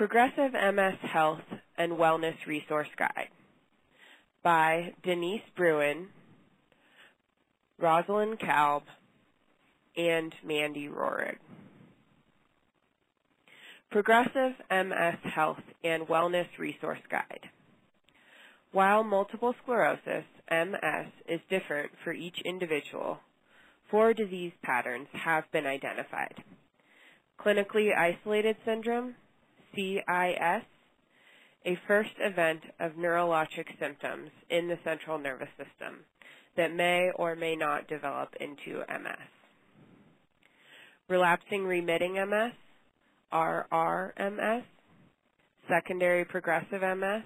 Progressive MS Health and Wellness Resource Guide by Denise Bruin, Rosalind Kalb, and Mandy Rohrig. Progressive MS Health and Wellness Resource Guide. While multiple sclerosis, MS, is different for each individual, four disease patterns have been identified. Clinically isolated syndrome, CIS, a first event of neurologic symptoms in the central nervous system that may or may not develop into MS. Relapsing remitting MS, RRMS, secondary progressive MS,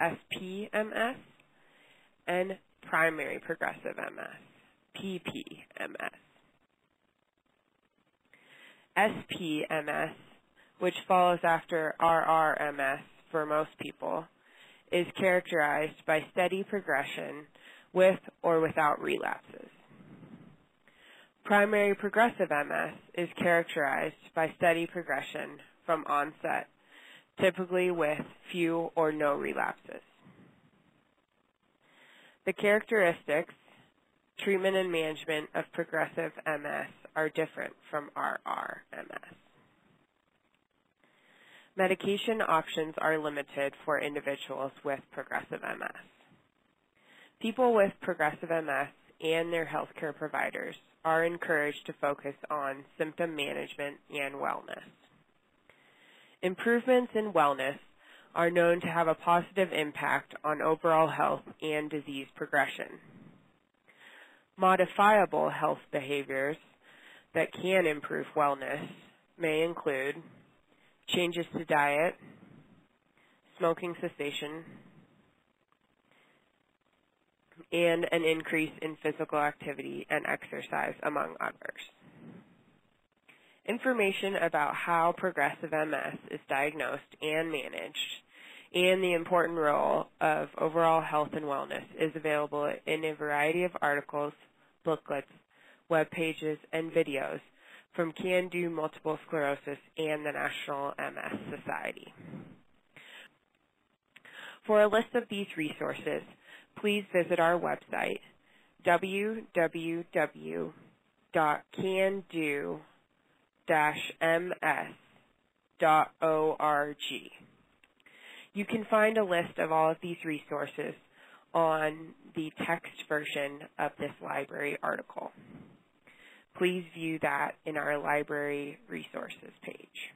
SPMS, and primary progressive MS, PPMS. SPMS, which follows after RRMS for most people, is characterized by steady progression with or without relapses. Primary progressive MS is characterized by steady progression from onset, typically with few or no relapses. The characteristics, treatment and management of progressive MS are different from RRMS. Medication options are limited for individuals with progressive MS. People with progressive MS and their healthcare providers are encouraged to focus on symptom management and wellness. Improvements in wellness are known to have a positive impact on overall health and disease progression. Modifiable health behaviors that can improve wellness may include changes to diet, smoking cessation, and an increase in physical activity and exercise, among others. Information about how progressive MS is diagnosed and managed and the important role of overall health and wellness is available in a variety of articles, booklets, web pages, and videos from Can Do Multiple Sclerosis and the National MS Society. For a list of these resources, please visit our website, www.cando-ms.org. You can find a list of all of these resources on the text version of this library article please view that in our library resources page.